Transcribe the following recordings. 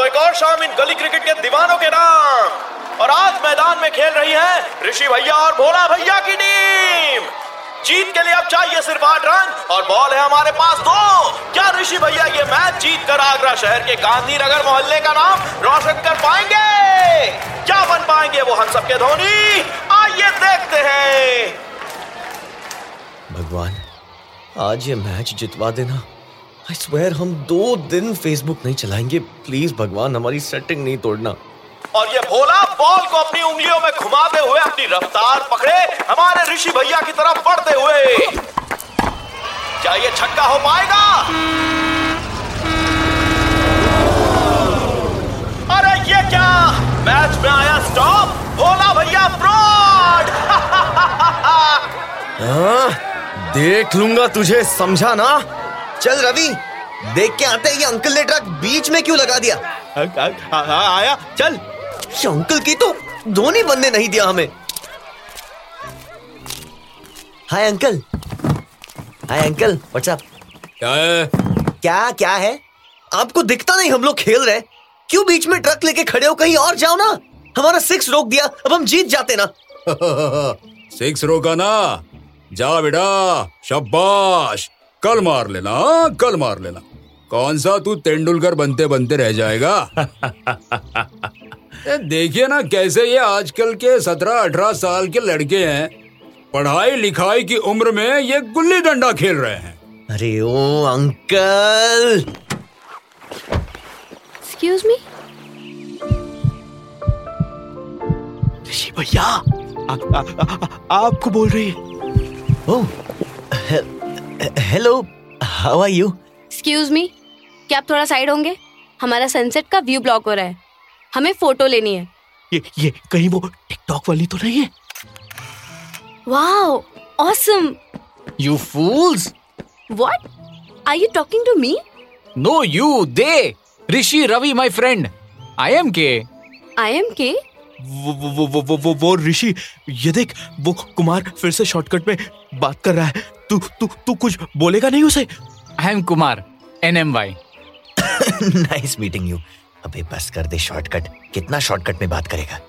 तो एक और शाम इन गली क्रिकेट के दीवानों के नाम। और आज मैदान में खेल रही है ऋषि भैया और भोला भैया की टीम। जीत के लिए अब चाहिए सिर्फ़ आठ रन और बॉल है हमारे पास दो। क्या ऋषि भैया ये मैच जीत कर आगरा शहर के गांधीनगर मोहल्ले का नाम रोशन कर पाएँगे? क्या बन पाएँगे वो हम सबके धोनी? आइए देखते हैं। भगवान, आज ये मैच जितवा देना। आई स्वेयर हम दो दिन फेसबुक नहीं चलाएँगे। प्लीज़ भगवान हमारी सेटिंग नहीं तोड़ना। और ये भोला बॉल को अपनी उंगलियों में घुमाते हुए अपनी रफ्तार पकड़े हमारे ऋषि भैया की तरफ़ बढ़ते हुए। क्या ये छक्का हो पाएगा? अरे ये क्या? मैच में आया स्टॉप भोला भैया ब्रॉड हाँ, देख लूँगा तुझे समझा ना? चल रवि देख के आते ये अंकल ने ट्रक बीच में क्यों लगा दिया? आया चल। ये अंकल की तो धोनी बनने नहीं दिया हमें। Hi uncle. Hi uncle what's up क्या है? क्या क्या है? आपको दिखता नहीं हम लोग खेल रहे क्यों बीच में ट्रक लेके खड़े हो कहीं और जाओ ना? हमारा सिक्स रोक दिया अब हम जीत जाते ना। सिक्स रोका ना। जा बेटा शाबाश। कल मार लेना हाँ, कल मार लेना। कौन सा तू तेंडुलकर बनते बनते रह जाएगा? देखिए ना कैसे ये आजकल के सत्रह अठारह साल के लड़के हैं। पढ़ाई लिखाई की उम्र में ये गुल्ली डंडा खेल रहे हैं। अरे ओ अंकल। एक्सक्यूज मी ऋषि भैया आपको बोल रही है। ओ hello how are you excuse me क्या आप थोड़ा साइड होंगे? हमारा सनसेट का व्यू ब्लॉक हो रहा है। हमें फ़ोटो लेनी है। ये ये कहीं वो टिकटॉक वाली तो नहीं है? Wow awesome You fools! What are you talking to me No, you, they! Rishi Ravi, my friend. I am K. I am K वो वो वो वो वो ऋषि ये देख वो कुमार फिर से शॉर्टकट में बात कर रहा है। तू तू तू कुछ बोलेगा नहीं उसे? I am Kumar N M NMY. Nice meeting you अबे बस कर दे शॉर्टकट कितना शॉर्टकट में बात करेगा?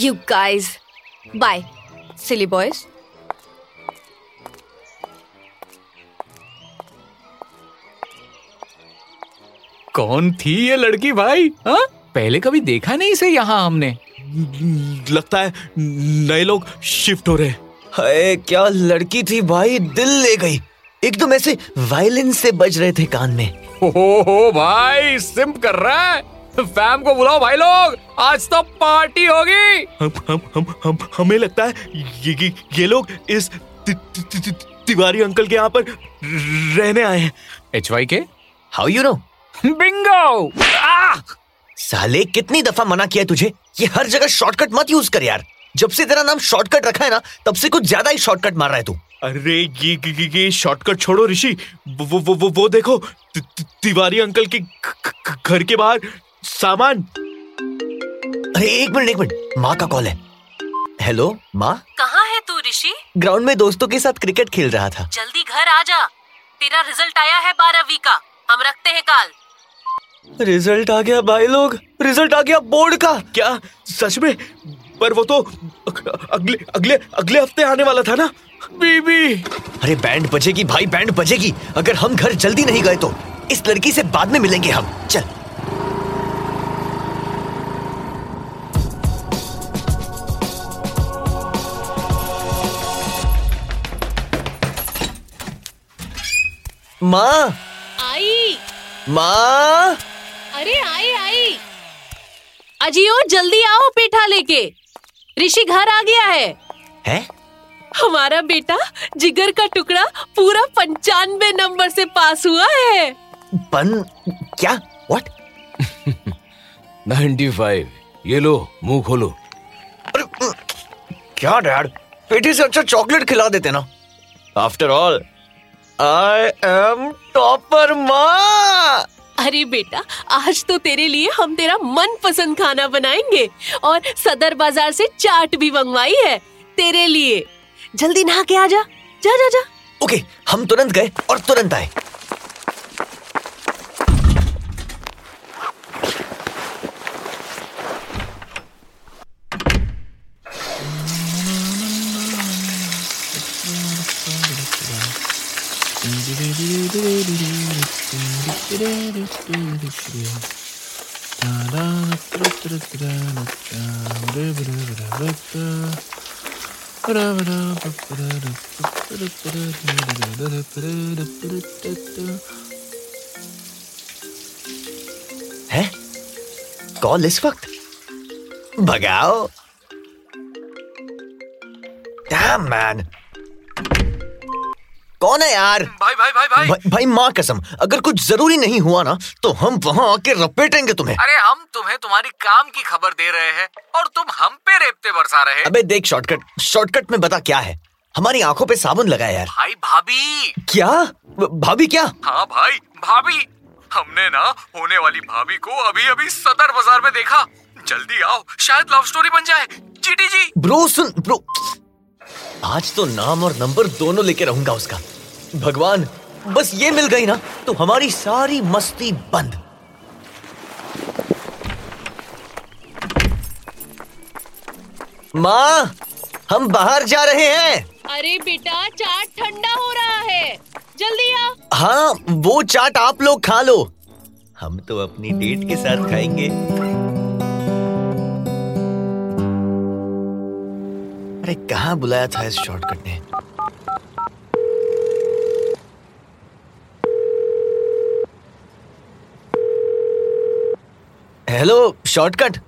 You guys bye silly boys कौन थी ये लड़की भाई हाँ? पहले कभी देखा नहीं इसे यहाँ हमने? लगता है नए लोग शिफ्ट हो रहे हैं। हाय क्या लड़की थी भाई? दिल ले गई। एकदम ऐसे वायलिन से बज रहे थे कान में। हो हो भाई सिम्प कर रहा है। फैम को बुलाओ भाई लोग। आज तो पार्टी होगी। हम हम हम हम हमें लगता है ये ये, ये लोग इस ति, ति, ति, ति, तिवारी अंकल के यहाँ पर रहने आए हैं। H Y K how you know bingo साले कितनी दफ़ा मना किया तुझे? ये हर जगह शॉर्टकट मत यूज़ कर यार। जब से तेरा नाम शॉर्टकट रखा है ना तब से कुछ ज़्यादा ही शॉर्टकट मार रहा है तू। अरे ये ये, ये, ये शॉर्टकट छोड़ो ऋषि। वो वो वो वो, देखो तिवारी अंकल के घर के बाहर सामान। अरे एक मिनट एक मिनट। माँ का कॉल है। हेलो माँ? कहाँ है तू ऋषि? ग्राउंड में दोस्तों के साथ क्रिकेट खेल रहा था। जल्दी घर आ जा। तेरा रिज़ल्ट आया है बारहवीं का। हम रखते हैं काल रिज़ल्ट आ गया भाई लोग रिज़ल्ट आ गया बोर्ड का। क्या? सच में? पर वो तो अगले अगले अगले हफ़्ते आने वाला था ना? बीबी। अरे बैंड बजेगी भाई बैंड बजेगी। अगर हम घर जल्दी नहीं गए तो इस लड़की से बाद में मिलेंगे हम। चल। माँ? आई। माँ? अरे आई आई। अजियो जल्दी आओ पेठा लेके। ऋषि घर आ गया है। है? हमारा बेटा जिगर का टुकड़ा पूरा पंचानवे नंबर से पास हुआ है। पन क्या? व्हाट 95 ये लो मुँह खोलो। अरे क्या डैड? पेटी से अच्छा चॉकलेट खिला देते ना। After all I am topper माँ। अरे बेटा, आज तो तेरे लिए हम तेरा मन पसंद खाना बनाएँगे और सदर बाज़ार से चाट भी मंगवाई है तेरे लिए। जल्दी नहा के आ जा। जा जा जा। ओके, हम तुरंत गए और तुरंत आए। है? कॉल इस वक्त? भगाओ। मैन कौन है यार? भाई भाई भाई भाई। भाई, भाई माँ कसम अगर कुछ ज़रूरी नहीं हुआ ना तो हम वहाँ आके रपेटेंगे तुम्हें। अरे हम तुम्हें तुम्हारी काम की खबर दे रहे हैं और तुम हम पे रेपते बरसा रहे अबे देख शॉर्टकट शॉर्टकट में बता क्या है? हमारी आँखों पे साबुन लगा है यार। भाई भाभी। क्या? भाभी क्या? हाँ भाई भाभी। हमने ना होने वाली भाभी को अभी अभी सदर बाज़ार में देखा। जल्दी आओ शायद लव स्टोरी बन जाए। चीटी जी। ब्रो सुन ब्रो आज तो नाम और नंबर दोनों लेके रहूँगा उसका। भगवान बस ये मिल गई ना तो हमारी सारी मस्ती बंद। माँ हम बाहर जा रहे हैं। अरे बेटा चाट ठंडा हो रहा है। जल्दी आ। हाँ वो चाट आप लोग खा लो। हम तो अपनी डेट के साथ खाएँगे। अरे कहाँ बुलाया था इस शॉर्टकट ने? हेलो शॉर्टकट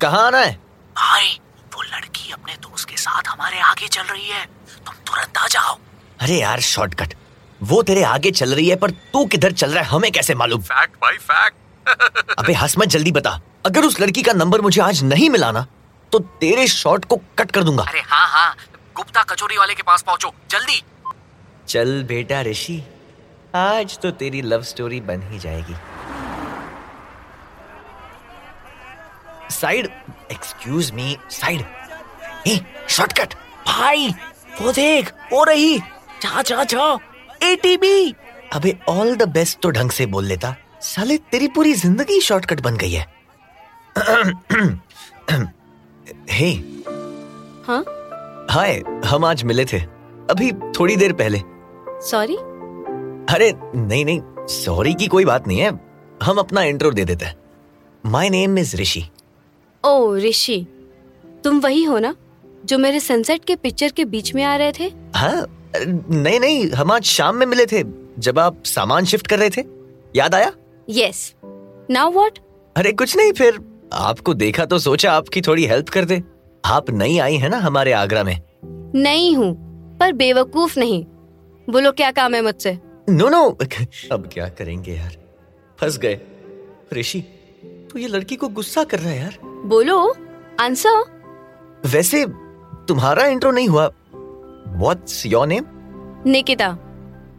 कहाँ आना है? भाई वो लड़की अपने दोस्त के साथ हमारे आगे चल रही है। तुम तुरंत आ जाओ। अरे यार शॉर्टकट वो तेरे आगे चल रही है पर तू किधर चल रहा है हमें कैसे मालूम? फैक्ट भाई फैक्ट अबे हंस मत जल्दी बता। अगर उस लड़की का नंबर मुझे आज नहीं मिला ना तो तेरे शॉट को कट कर दूँगा। अरे हाँ हाँ। गुप्ता कचोरी वाले के पास पहुंचो। जल्दी। चल बेटा ऋषि आज तो तेरी लव स्टोरी बन ही जाएगी। Side excuse me side. ए शॉर्टकट भाई वो देख हो रही। जा जा जा। एटीबी अबे ऑल द बेस्ट तो ढंग से बोल लेता। साले तेरी पूरी ज़िंदगी शॉर्टकट बन गई है। हे हाँ? हाय हम आज मिले थे। अभी थोड़ी देर पहले। सॉरी अरे नहीं नहीं सॉरी की कोई बात नहीं है। हम अपना इंट्रो दे देते हैं। माय नेम इज़ ऋषि ओ ऋषि तुम वही हो ना जो मेरे सनसेट के पिक्चर के बीच में आ रहे थे? हाँ नहीं नहीं हम आज शाम में मिले थे जब आप सामान शिफ्ट कर रहे थे। याद आया? यस नाउ व्हाट अरे कुछ नहीं फिर आपको देखा तो सोचा आपकी थोड़ी हेल्प कर दे। आप नई आई है ना हमारे आगरा में। नहीं हूँ पर बेवकूफ़ नहीं। बोलो क्या काम है मुझसे? नो नो अब क्या करेंगे यार? फंस गए। ऋषि तो ये लड़की को गुस्सा कर रहा है यार। बोलो आंसर? वैसे तुम्हारा इंट्रो नहीं हुआ। What's your name Nikita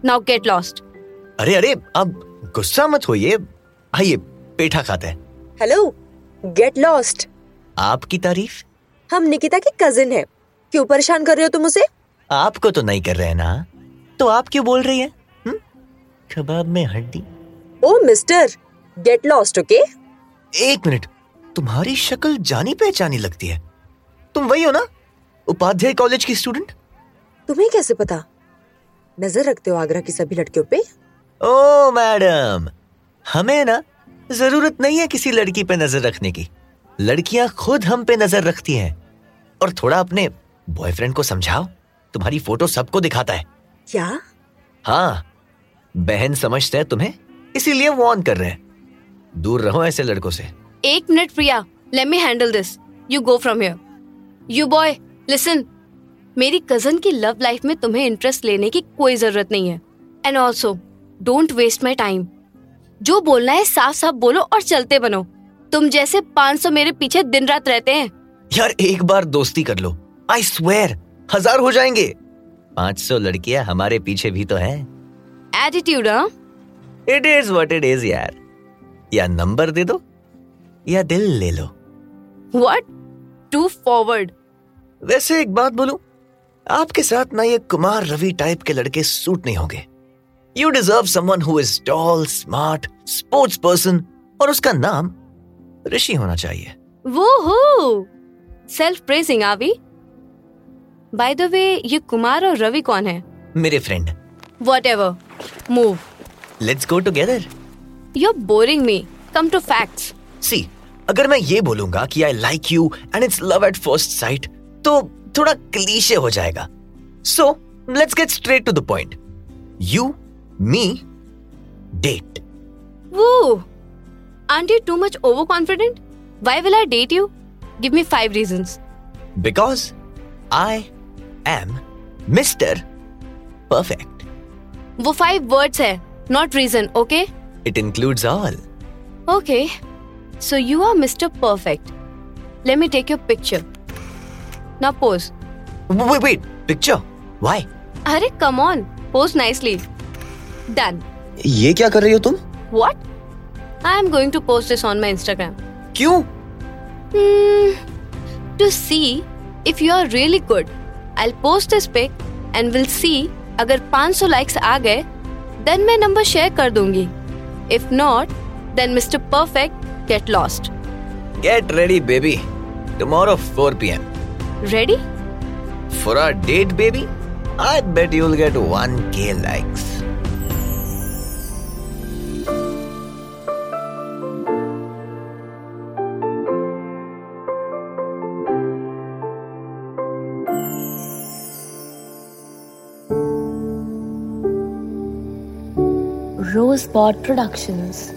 now get lost अरे अरे अब गुस्सा मत होइए। आइए पेठा खाते हैं। हेलो गेट लॉस्ट आपकी तारीफ़? हम निकिता की कजिन है। क्यों परेशान कर रहे हो तुम उसे? आपको तो नहीं कर रहे ना? तो आप क्यों बोल रही हैं? हम्म? कबाब में हड्डी। Oh mister get lost okay एक मिनट। तुम्हारी शक्ल जानी पहचानी लगती है। तुम वही हो ना? उपाध्याय कॉलेज की स्टूडेंट तुम्हें कैसे पता? नज़र रखते हो आगरा की सभी लड़कियों पे? ओ मैडम हमें ना ज़रूरत नहीं है किसी लड़की पे नज़र रखने की। लड़कियाँ खुद हम पे नज़र रखती हैं। और थोड़ा अपने बॉयफ्रेंड को समझाओ। तुम्हारी फ़ोटो सबको दिखाता है। क्या? हाँ। बहन समझते हैं तुम्हें इसीलिए वार्न कर रहे हैं। दूर रहो ऐसे लड़कों से। एक minute Priya let me handle this you go from here you boy listen मेरी कज़न की लव लाइफ में तुम्हें इंटरेस्ट लेने की कोई ज़रूरत नहीं है। And also don't waste my time जो बोलना है साफ़ साफ़ बोलो और चलते बनो। तुम जैसे 500 मेरे पीछे दिन रात रहते हैं। यार एक बार दोस्ती कर लो। आई स्वेर हज़ार हो जाएँगे। 500 लड़कियाँ हमारे पीछे भी तो हैं। Attitude it is what it is यार। या नंबर दे दो या दिल ले लो। व्हाट टू फॉरवर्ड वैसे एक बात बोलूँ आपके साथ ना ये कुमार रवि टाइप के लड़के सूट नहीं होंगे। You deserve someone who is tall smart sports person और उसका नाम ऋषि होना चाहिए वो हो सेल्फ प्रेजिंग आवी बाय द वे ये कुमार और रवि कौन है मेरे friend whatever move let's go together you are boring me come to facts see अगर मैं ये बोलूँगा कि I like you and it's love at first sight तो थोड़ा क्लीशे हो जाएगा so let's get straight to the point you Me date Woo! Aren't you too much overconfident? Why will I date you? Give me five reasons. Because I am mister perfect वो five words है, not reason, okay? It includes all Okay. So you are Mr. Perfect. Let me take your picture. Now pose. Wait wait picture why अरे come on. Pose nicely. done ये क्या कर रही हो तुम? What I am going to post this on my Instagram क्यों? To see if you are really good I post this pic and will see अगर 500 likes आ गए देन मैं नंबर शेयर कर दूँगी. If not then mister perfect get lost get ready baby tomorrow 4 PM ready for our date baby I bet you will get 1k likes Rosebud Productions.